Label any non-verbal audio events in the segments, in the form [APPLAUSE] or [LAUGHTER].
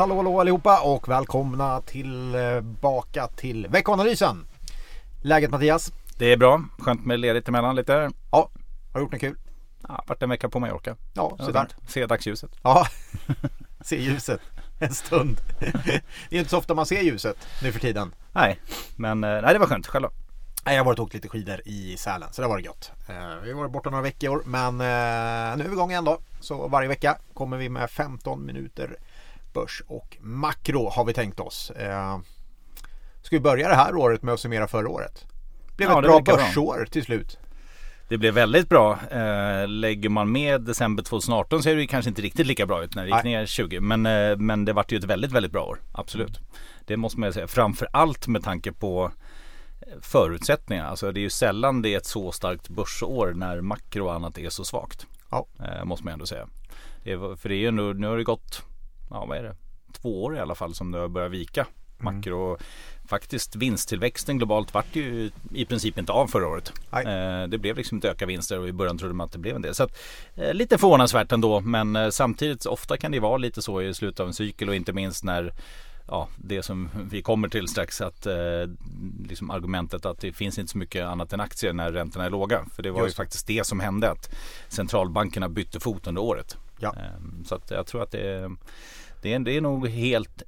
hallå hallå allihopa och välkomna tillbaka till veckanalysen. Läget Mattias? Det är bra. Skönt med ledigt emellan lite. Ja, har du gjort något kul? Ja, varit en vecka på Mallorca. Ja, sådär. Se dagsljuset. Ja, [LAUGHS] se ljuset en stund. [LAUGHS] Det är inte så ofta man ser ljuset nu för tiden. Nej, men eh, nej, det var skönt. Själv? Nej, Jag har varit och åkt lite skidor i Sälen så det har varit gött. Eh, Vi har varit borta några veckor men eh, nu är vi igång igen då. Så varje vecka kommer vi med 15 minuter börs och makro har vi tänkt oss. Eh, Ska vi börja det här året med att summera förra året? Blev Ja, ett det bra verkar bra. börsår till slut. Det blev väldigt bra. Eh, lägger man med december 2018 ser det ju kanske inte riktigt lika bra ut när det gick Nej. ner 20. Men, eh, men det vart ju ett väldigt, väldigt bra år. Absolut. Det måste man ju säga. Framför allt med tanke på förutsättningarna. Alltså det är ju sällan det är ett så starkt börsår när makro och annat är så svagt. Ja. Måste man ändå säga. Det är, för det är ju ändå, nu har det gått, ja vad är det? Två år i alla fall som det har börjat vika. Makro. Faktiskt vinsttillväxten globalt vart ju i princip inte av förra året. Eh, det blev liksom inte ökade vinster och i början trodde man att det blev en del. Så att, eh, lite förvånansvärt ändå men eh, samtidigt ofta kan det vara lite så i slutet av en cykel och inte minst när Ja, det som vi kommer till strax att eh, liksom argumentet att det finns inte så mycket annat än aktier när räntorna är låga. För det var Just ju faktiskt det som hände att centralbankerna bytte fot under året. Ja. Eh, så att jag tror att det är, det är, det är nog helt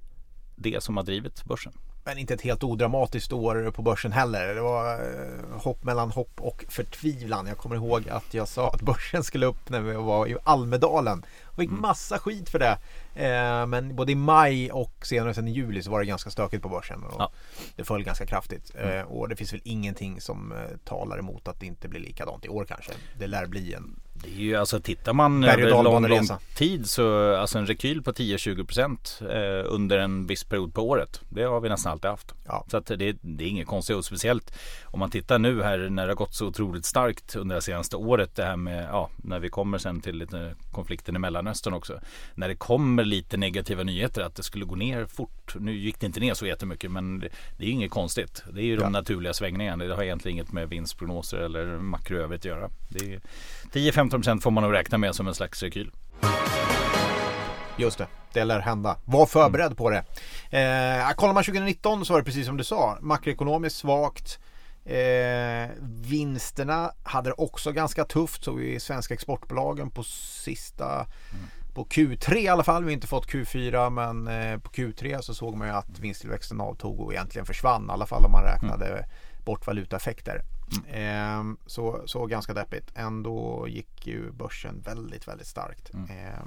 det som har drivit börsen. Men inte ett helt odramatiskt år på börsen heller. Det var eh, hopp mellan hopp och förtvivlan. Jag kommer ihåg att jag sa att börsen skulle upp när vi var i Almedalen. Och fick massa skit för det. Eh, Men både i maj och senare sen i juli så var det ganska stökigt på börsen. Och Ja. Det föll ganska kraftigt. Eh, Och det finns väl ingenting som eh, talar emot att det inte blir likadant i år kanske. Det lär bli en Det är ju alltså tittar man över lång, lång tid så alltså en rekyl på 10-20% eh, under en viss period på året. Det har vi nästan alltid haft. Ja. Så att det, det är inget konstigt och speciellt om man tittar nu här när det har gått så otroligt starkt under det senaste året. Det här med, ja, när vi kommer sen till lite konflikten i Mellanöstern också. När det kommer lite negativa nyheter att det skulle gå ner fort. Nu gick det inte ner så jättemycket men det, det är ju inget konstigt. Det är ju de Ja. naturliga svängningarna. Det har egentligen inget med vinstprognoser eller makro i övrigt att göra. Det är 10-15% får man nog räkna med som en slags rekyl. Just det, det lär hända. Var förberedd på det. Eh, kollar man 2019 så var det precis som du sa. Makroekonomiskt svagt. Eh, vinsterna hade det också ganska tufft. Så vi svenska exportbolagen på sista på Q3 i alla fall. Vi har inte fått Q4 men eh, på Q3 så såg man ju att vinsttillväxten avtog och egentligen försvann. I alla fall om man räknade bort valutaeffekter. Eh, så, så ganska deppigt. Ändå gick ju börsen väldigt, väldigt starkt. Eh, är,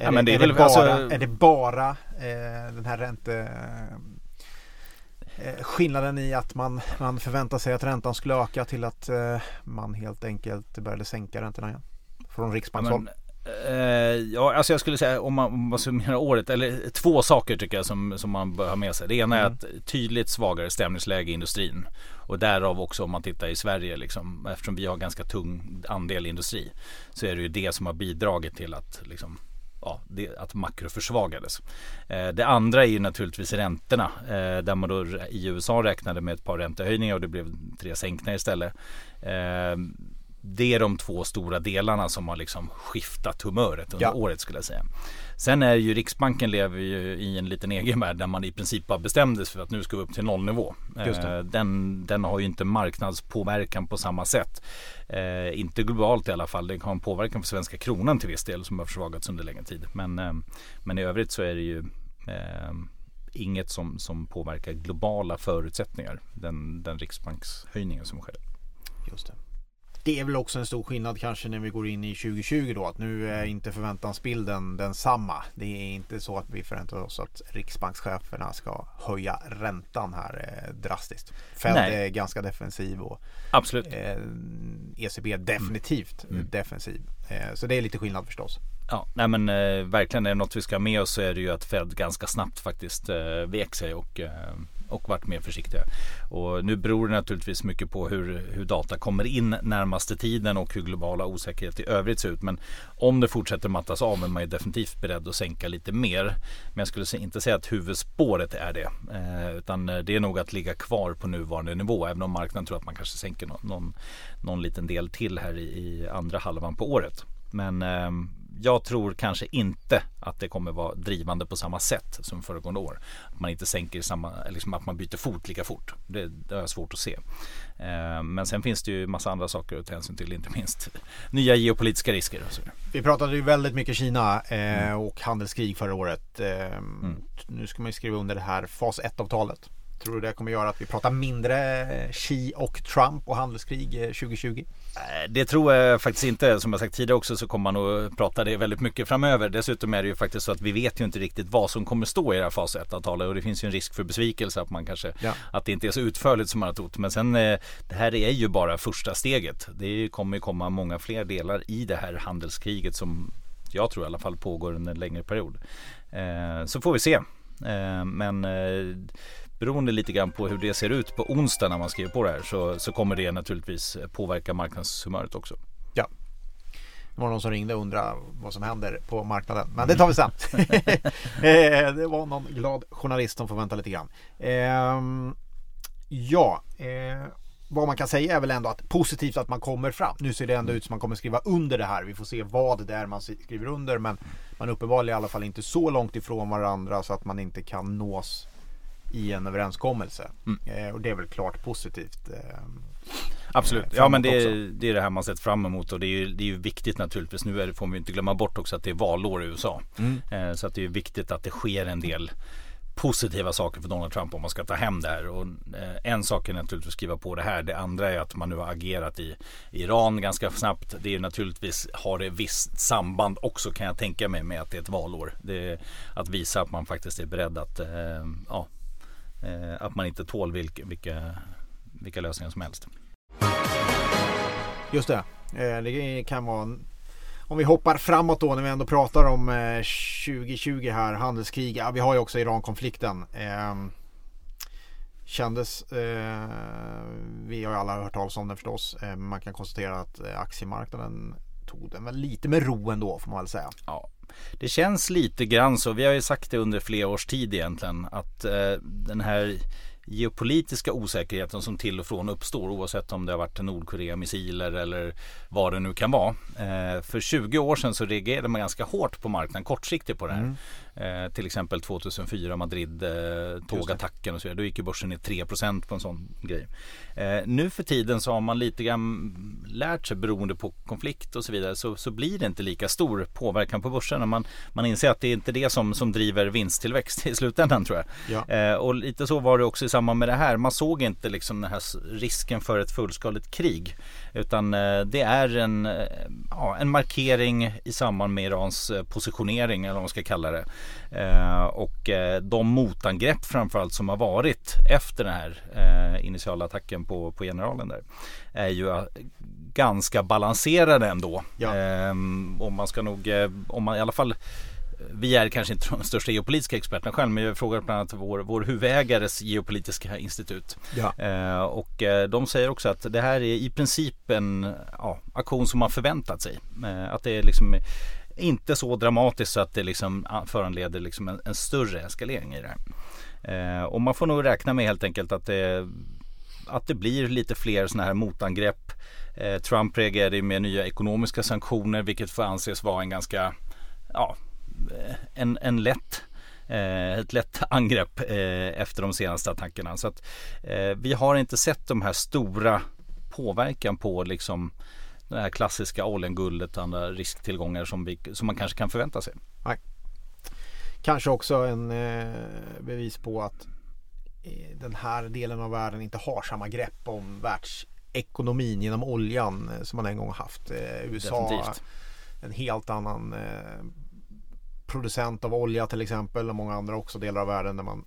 Ja, men det, det är, är det väl- bara, alltså- är det bara eh, den här ränte... Eh, skillnaden i att man, man förväntar sig att räntan skulle öka till att eh, man helt enkelt började sänka räntorna igen? Från Ja, Riksbankshåll. eh, ja, alltså jag skulle säga om man, om man summerar året, eller två saker tycker jag som, som man bör ha med sig. Det ena är Mm. att tydligt svagare stämningsläge i industrin. Och därav också om man tittar i Sverige, liksom, eftersom vi har ganska tung andel industri, så är det ju det som har bidragit till att liksom, Ja, det, att makro försvagades. Eh, det andra är ju naturligtvis räntorna. Eh, där man då i USA räknade med ett par räntehöjningar och det blev tre sänkningar istället. Eh, det är de två stora delarna som har liksom skiftat humöret under Ja. året skulle jag säga. Sen är ju Riksbanken lever ju i en liten egen värld där man i princip bara bestämde sig för att nu ska vi upp till nollnivå. Eh, Den, den har ju inte marknadspåverkan på samma sätt. Eh, inte globalt i alla fall. Det har en påverkan på svenska kronan till viss del som har försvagats under längre tid. Men, eh, men i övrigt så är det ju eh, inget som, som påverkar globala förutsättningar. Den, den riksbankshöjningen som skedde. Just det. Det är väl också en stor skillnad kanske när vi går in i 2020 då att nu är inte förväntansbilden densamma. Det är inte så att vi förväntar oss att riksbankscheferna ska höja räntan här eh, drastiskt. Fed Nej. är ganska defensiv och Absolut. eh, ECB är definitivt Mm. defensiv. Eh, så det är lite skillnad förstås. Ja, nej men eh, verkligen är det något vi ska ha med oss så är det ju att Fed ganska snabbt faktiskt eh, vek sig och, och varit mer försiktiga. Och nu beror det naturligtvis mycket på hur, hur data kommer in närmaste tiden och hur globala osäkerhet i övrigt ser ut. Men om det fortsätter mattas av är man ju definitivt beredd att sänka lite mer. Men jag skulle inte säga att huvudspåret är det. Eh, utan eh, det är nog att ligga kvar på nuvarande nivå. Även om marknaden tror att man kanske sänker någon, någon, någon liten del till här i, i andra halvan på året. Men eh, jag tror kanske inte att det kommer vara drivande på samma sätt som föregående år. Att man inte sänker samma, liksom att man byter fot lika fort. Det, det har jag svårt att se. Eh, men sen finns det ju massa andra saker att ta hänsyn till, inte minst [LAUGHS] nya geopolitiska risker. Och så. Vi pratade ju väldigt mycket Kina eh, mm. och handelskrig förra året. Eh, mm. Nu ska man ju skriva under det här fas 1-avtalet. Tror du det kommer göra att vi pratar mindre Xi och Trump och handelskrig 2020? Eh, det tror jag faktiskt inte. Som jag sagt tidigare också så kommer man nog prata det väldigt mycket framöver. Dessutom är det ju faktiskt så att vi vet ju inte riktigt vad som kommer stå i det här fas 1-avtalet och det finns ju en risk för besvikelse att man kanske ja. att det inte är så utförligt som man har trott. Men sen eh, det här är ju bara första steget. Det kommer ju komma många fler delar i det här handelskriget som jag tror i alla fall pågår under en längre period. Eh, så får vi se. Men beroende lite grann på hur det ser ut på onsdag när man skriver på det här så, så kommer det naturligtvis påverka marknadshumöret också. Ja. Det var någon som ringde och undrade vad som händer på marknaden. Men det tar vi sen. [LAUGHS] Eh, det var någon glad journalist som får vänta lite grann. Ehm, ja, eh, vad man kan säga är väl ändå att positivt att man kommer fram. Nu ser det ändå ut som man kommer skriva under det här. Vi får se vad det är man skriver under. Men man är uppenbarligen i alla fall inte så långt ifrån varandra så att man inte kan nås i en överenskommelse. Mm. Eh, och det är väl klart positivt. Eh, Absolut, ja men det är, det är det här man sett fram emot och det är ju, det är ju viktigt naturligtvis. Nu är får vi inte glömma bort också att det är valår i USA. Mm. Eh, så att det är viktigt att det sker en del positiva saker för Donald Trump om man ska ta hem det här. Och, eh, en sak är naturligtvis att skriva på det här. Det andra är att man nu har agerat i Iran ganska snabbt. Det är naturligtvis har det visst samband också kan jag tänka mig med att det är ett valår. Det att visa att man faktiskt är beredd att eh, ja, Eh, att man inte tål vilka, vilka, vilka lösningar som helst. Just det. Eh, det kan vara om vi hoppar framåt då när vi ändå pratar om 2020 eh, här, handelskrig. Ja, vi har ju också Iran-konflikten. kändes, vi har ju alla hört talas om den förstås. man kan konstatera att aktiemarknaden tog den väl lite med ro ändå får man väl säga. Ja, det känns lite grann så. Vi har ju sagt det under flera års tid egentligen att eh, den här geopolitiska osäkerheten som till och från uppstår oavsett om det har varit Nordkorea-missiler eller vad det nu kan vara. Eh, för 20 år sedan så reagerade man ganska hårt på marknaden kortsiktigt på det här. Mm. Eh, till exempel 2004 Madrid eh, tågattacken och så vidare. Då gick ju börsen ner 3% på en sån grej. Eh, nu för tiden så har man lite grann lärt sig beroende på konflikt och så vidare så, så blir det inte lika stor påverkan på börsen. Man, man inser att det är inte det som, som driver vinsttillväxt [LAUGHS] i slutändan tror jag. Ja. Eh, och lite så var det också i samband med det här. Man såg inte liksom den här risken för ett fullskaligt krig. Utan eh, det är en, eh, ja, en markering i samband med Irans eh, positionering eller vad man ska kalla det. Och de motangrepp framförallt som har varit efter den här initiala attacken på, på generalen där är ju ganska balanserade ändå. Ja. Och man ska nog, om man i alla fall vi är kanske inte de största geopolitiska experterna själv men jag frågar bland annat vår, vår huvudägares geopolitiska institut. Ja. Eh, och eh, de säger också att det här är i princip en ja, aktion som man förväntat sig. Eh, att det är liksom inte så dramatiskt så att det liksom ah, föranleder liksom en, en större eskalering i det här. Eh, och man får nog räkna med helt enkelt att det, att det blir lite fler sådana här motangrepp. Eh, Trump reagerade med nya ekonomiska sanktioner vilket får anses vara en ganska ja, eh, en, en lätt eh, ett lätt [LAUGHS] angrepp eh, efter de senaste attackerna. Så att eh, vi har inte sett de här stora påverkan på liksom det här klassiska oljan, guldet och andra risktillgångar som, vi, som man kanske kan förvänta sig. Nej. Kanske också en eh, bevis på att eh, den här delen av världen inte har samma grepp om världsekonomin genom oljan eh, som man en gång haft. USA Definitivt. en helt annan producent av olja till exempel och många andra också delar av världen där man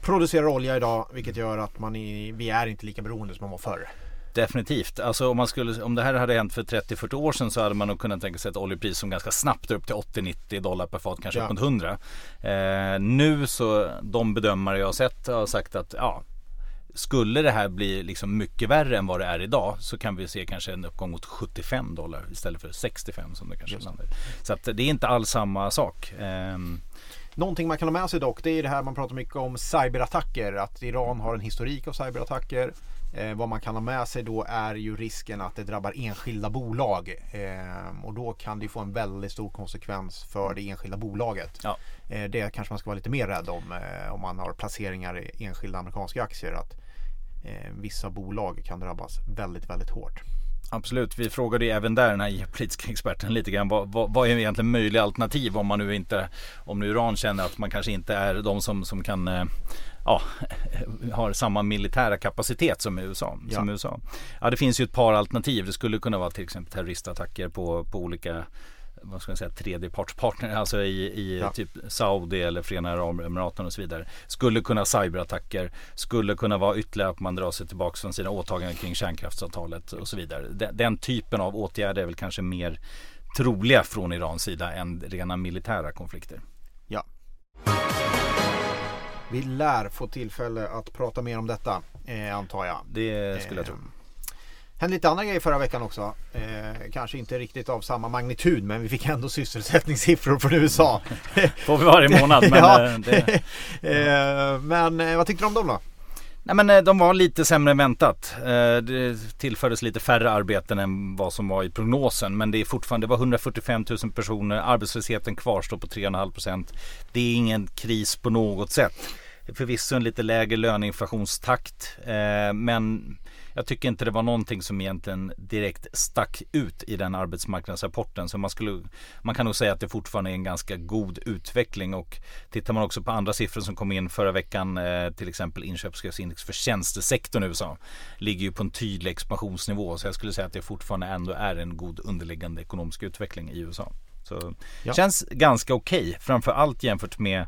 producerar olja idag vilket gör att man är, vi är inte lika beroende som man var förr. Definitivt. Alltså om, man skulle, om det här hade hänt för 30-40 år sedan så hade man nog kunnat tänka sig ett oljepris som ganska snabbt upp till 80-90 dollar per fat, kanske ja. mot 100. Eh, nu så de bedömare jag har sett har sagt att ja, skulle det här bli liksom mycket värre än vad det är idag så kan vi se kanske en uppgång mot 75 dollar istället för 65 som det kanske landar. Så att det är inte alls samma sak. Um... Någonting man kan ha med sig dock det är det här man pratar mycket om cyberattacker. Att Iran har en historik av cyberattacker. Eh, vad man kan ha med sig då är ju risken att det drabbar enskilda bolag. Eh, och då kan det få en väldigt stor konsekvens för det enskilda bolaget. Ja. Eh, det kanske man ska vara lite mer rädd om eh, om man har placeringar i enskilda amerikanska aktier. Att eh, vissa bolag kan drabbas väldigt, väldigt hårt. Absolut, vi frågade ju även där den här geopolitiska experten lite grann vad, vad, vad är egentligen möjliga alternativ om man nu inte om nu Iran känner att man kanske inte är de som, som kan eh, ja, [LAUGHS] har samma militära kapacitet som USA. Ja. Som USA. Ja, det finns ju ett par alternativ. Det skulle kunna vara till exempel terroristattacker på, på olika vad ska jag säga, tredjepartspartner, alltså i, i Ja. typ Saudi eller Förenade Arabemiraten och så vidare. Skulle kunna cyberattacker, skulle kunna vara ytterligare att man drar sig tillbaka från sina åtaganden kring kärnkraftsavtalet och så vidare. Den, den typen av åtgärder är väl kanske mer troliga från Irans sida än rena militära konflikter. Ja. Vi lär få tillfälle att prata mer om detta, eh, antar jag. Det skulle jag tro. Eh, hände lite andra grejer förra veckan också. Eh, kanske inte riktigt av samma magnitud men vi fick ändå sysselsättningssiffror från USA. [LAUGHS] Får vi varje månad [LAUGHS] men ja. eh, det, [LAUGHS] eh, men eh, vad tyckte du om dem då? Nej men eh, de var lite sämre än väntat. Eh, det tillfördes lite färre arbeten än vad som var i prognosen. Men det är fortfarande, det var 145 000 personer. Arbetslösheten kvarstår på 3,5 procent. Det är ingen kris på något sätt. Förvisso en lite lägre löneinflationstakt. Eh, men jag tycker inte det var någonting som egentligen direkt stack ut i den arbetsmarknadsrapporten. Så man, skulle, man kan nog säga att det fortfarande är en ganska god utveckling. Och tittar man också på andra siffror som kom in förra veckan, eh, till exempel inköpschefsindex för tjänstesektorn i USA, ligger ju på en tydlig expansionsnivå. Så jag skulle säga att det fortfarande ändå är en god underliggande ekonomisk utveckling i USA. Så Ja. känns ganska okej, framför allt jämfört med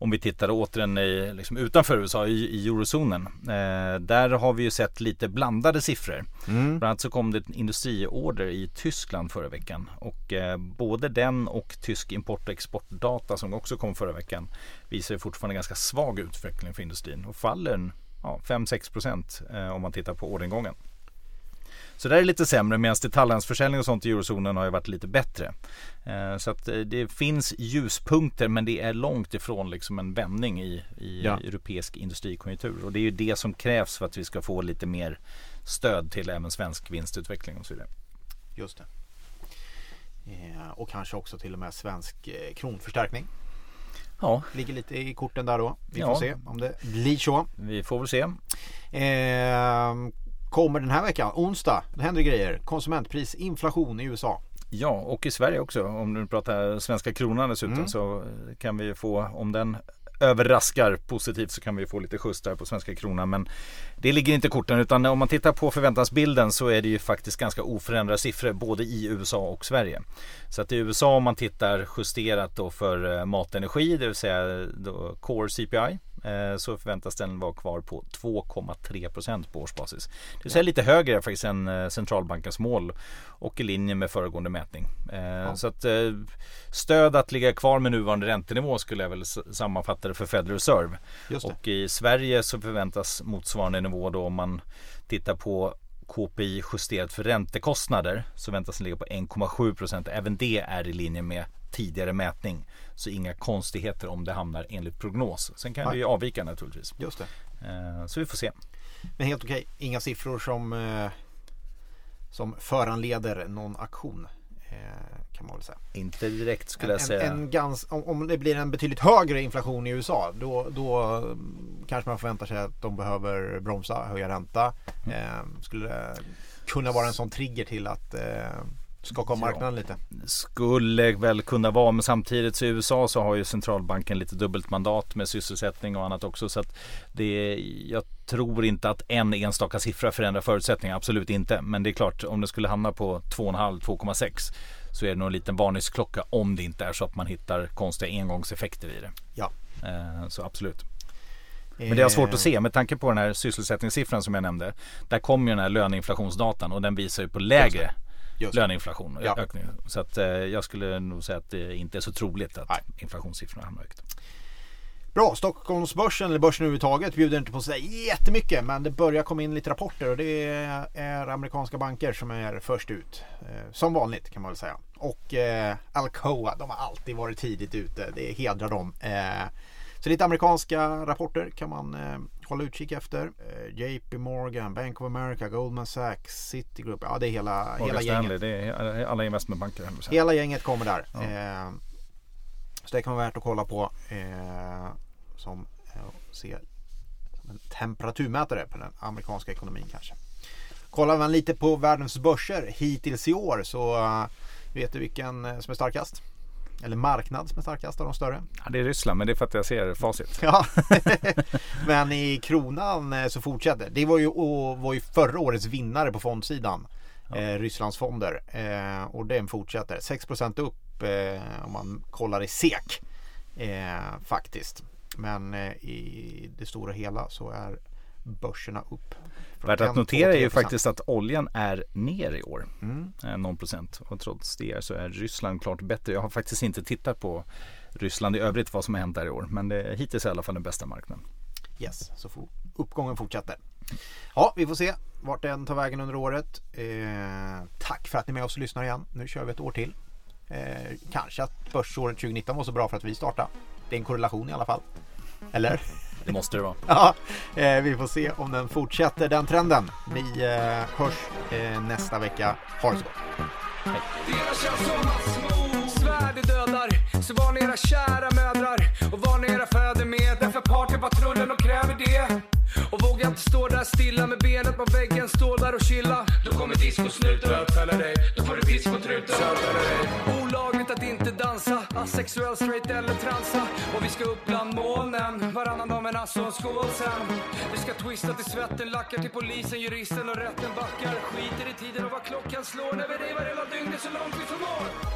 om vi tittar återigen i, liksom utanför USA i, i eurozonen. Eh, där har vi ju sett lite blandade siffror. Bland annat så kom det en industriorder i Tyskland förra veckan. Och eh, både den och tysk import och exportdata som också kom förra veckan visar fortfarande ganska svag utveckling för industrin och faller ja, 5-6 procent eh, om man tittar på orderingången. Så där är det lite sämre medan detaljhandelsförsäljning och sånt i eurozonen har ju varit lite bättre. Eh, Så att eh, det finns ljuspunkter men det är långt ifrån liksom en vändning i, i Ja. europeisk industrikonjunktur. Och det är ju det som krävs för att vi ska få lite mer stöd till även svensk vinstutveckling och så vidare. Just det. Eh, och kanske också till och med svensk kronförstärkning. Ja, Ligger lite i korten där då. Vi får Ja. se om det blir så. vi får väl se. Eh, kommer den här veckan, onsdag, det händer grejer. Konsumentpris, inflation i USA. Ja, och i Sverige också. Om du pratar svenska kronan dessutom Mm. så kan vi få, om den överraskar positivt så kan vi få lite skjuts där på svenska kronan. Men det ligger inte i korten utan om man tittar på förväntansbilden så är det ju faktiskt ganska oförändrade siffror både i USA och Sverige. Så att i USA om man tittar justerat då för eh, matenergi, det vill säga då core CPI, så förväntas den vara kvar på 2,3 procent på årsbasis. Det vill säga lite högre faktiskt än eh, centralbankens mål och i linje med föregående mätning. Eh, Så att eh, stöd att ligga kvar med nuvarande räntenivå skulle jag väl sammanfatta det för Federal Reserve. Och i Sverige så förväntas motsvarande nivå då om man tittar på KPI justerat för räntekostnader så väntas den ligga på 1,7 procent. Även det är i linje med tidigare mätning. Så inga konstigheter om det hamnar enligt prognos. Sen kan Nej. det ju avvika naturligtvis. Just det. Eh, Så vi får se. Men helt okej. Inga siffror som, eh, som föranleder någon aktion. Eh, kan man väl säga. Inte direkt skulle En, jag säga. en, en gans, om, om det blir en betydligt högre inflation i USA då, då mm, kanske man förväntar sig att de behöver bromsa, höja ränta. Mm. Eh, skulle kunna vara en sån trigger till att eh, skaka om marknaden lite? Skulle väl kunna vara men samtidigt så i USA så har ju centralbanken lite dubbelt mandat med sysselsättning och annat också så att det jag tror inte att en enstaka siffra förändrar förutsättningar, absolut inte. Men det är klart om det skulle hamna på 2,5-2,6 så är det nog en liten varningsklocka om det inte är så att man hittar konstiga engångseffekter i det. Ja. Eh, Så absolut. Men det är svårt att se med tanke på den här sysselsättningssiffran som jag nämnde. Där kommer ju den här löneinflationsdatan och den visar ju på lägre Just löneinflation och Ja. ökning. Så att eh, jag skulle nog säga att det inte är så troligt att Nej. inflationssiffrorna hamnar högt. Bra, Stockholmsbörsen eller börsen överhuvudtaget bjuder inte på sig jättemycket men det börjar komma in lite rapporter och det är amerikanska banker som är först ut. Eh, Som vanligt kan man väl säga. Och eh, Alcoa, de har alltid varit tidigt ute. Det hedrar dem. Eh, Så lite amerikanska rapporter kan man eh, hålla utkik efter. Eh, JP Morgan, Bank of America, Goldman Sachs, Citigroup. Ja, det är hela, hela gänget. Det är alla investmentbanker. Hela gänget kommer där. Ja. Eh, så det kan vara värt att kolla på eh, som se som en temperaturmätare på den amerikanska ekonomin kanske. Kollar man lite på världens börser hittills i år så vet du vilken som är starkast? Eller marknad som är starkast av de större? Ja, det är Ryssland men det är för att jag ser facit. Ja. [LAUGHS] men i kronan eh, så fortsätter. Det var ju, var ju förra årets vinnare på fondsidan. Ja. Eh, Rysslands fonder. Eh, och den fortsätter. 6 upp eh, om man kollar i SEK. Eh, faktiskt. Men i det stora hela så är börserna upp. Värt att notera är ju faktiskt att oljan är ner i år. Mm. Någon procent. Och trots det så är Ryssland klart bättre. Jag har faktiskt inte tittat på Ryssland i övrigt vad som har hänt där i år. Men det är hittills i alla fall den bästa marknaden. Yes, så uppgången fortsätter. Ja, vi får se vart den tar vägen under året. Eh, tack för att ni är med oss och lyssnar igen. Nu kör vi ett år till. Eh, kanske att börsåret 2019 var så bra för att vi startade. Det är en korrelation i alla fall. Eller? Det måste det vara. [LAUGHS] ja, eh, vi får se om den fortsätter den trenden. Vi eh, hörs eh, nästa vecka. Ha det så gott. Hej. Svärd dödar, så var ni era kära mödrar och var ni era fäder med. Därför det. Och vågar inte stå där stilla med benet på väggen, stå där och chilla. Då kommer discosnuten bötfälla dig, då får du discotruten Olagligt att inte dansa, asexuell, straight eller transa. Och vi ska upp bland molnen, varannan dag men alltså en skål sen. Vi ska twista till svetten, lackar till polisen, juristen och rätten backar. Skiter i tiden och vad klockan slår när vi revar hela dygnet så långt vi förmår.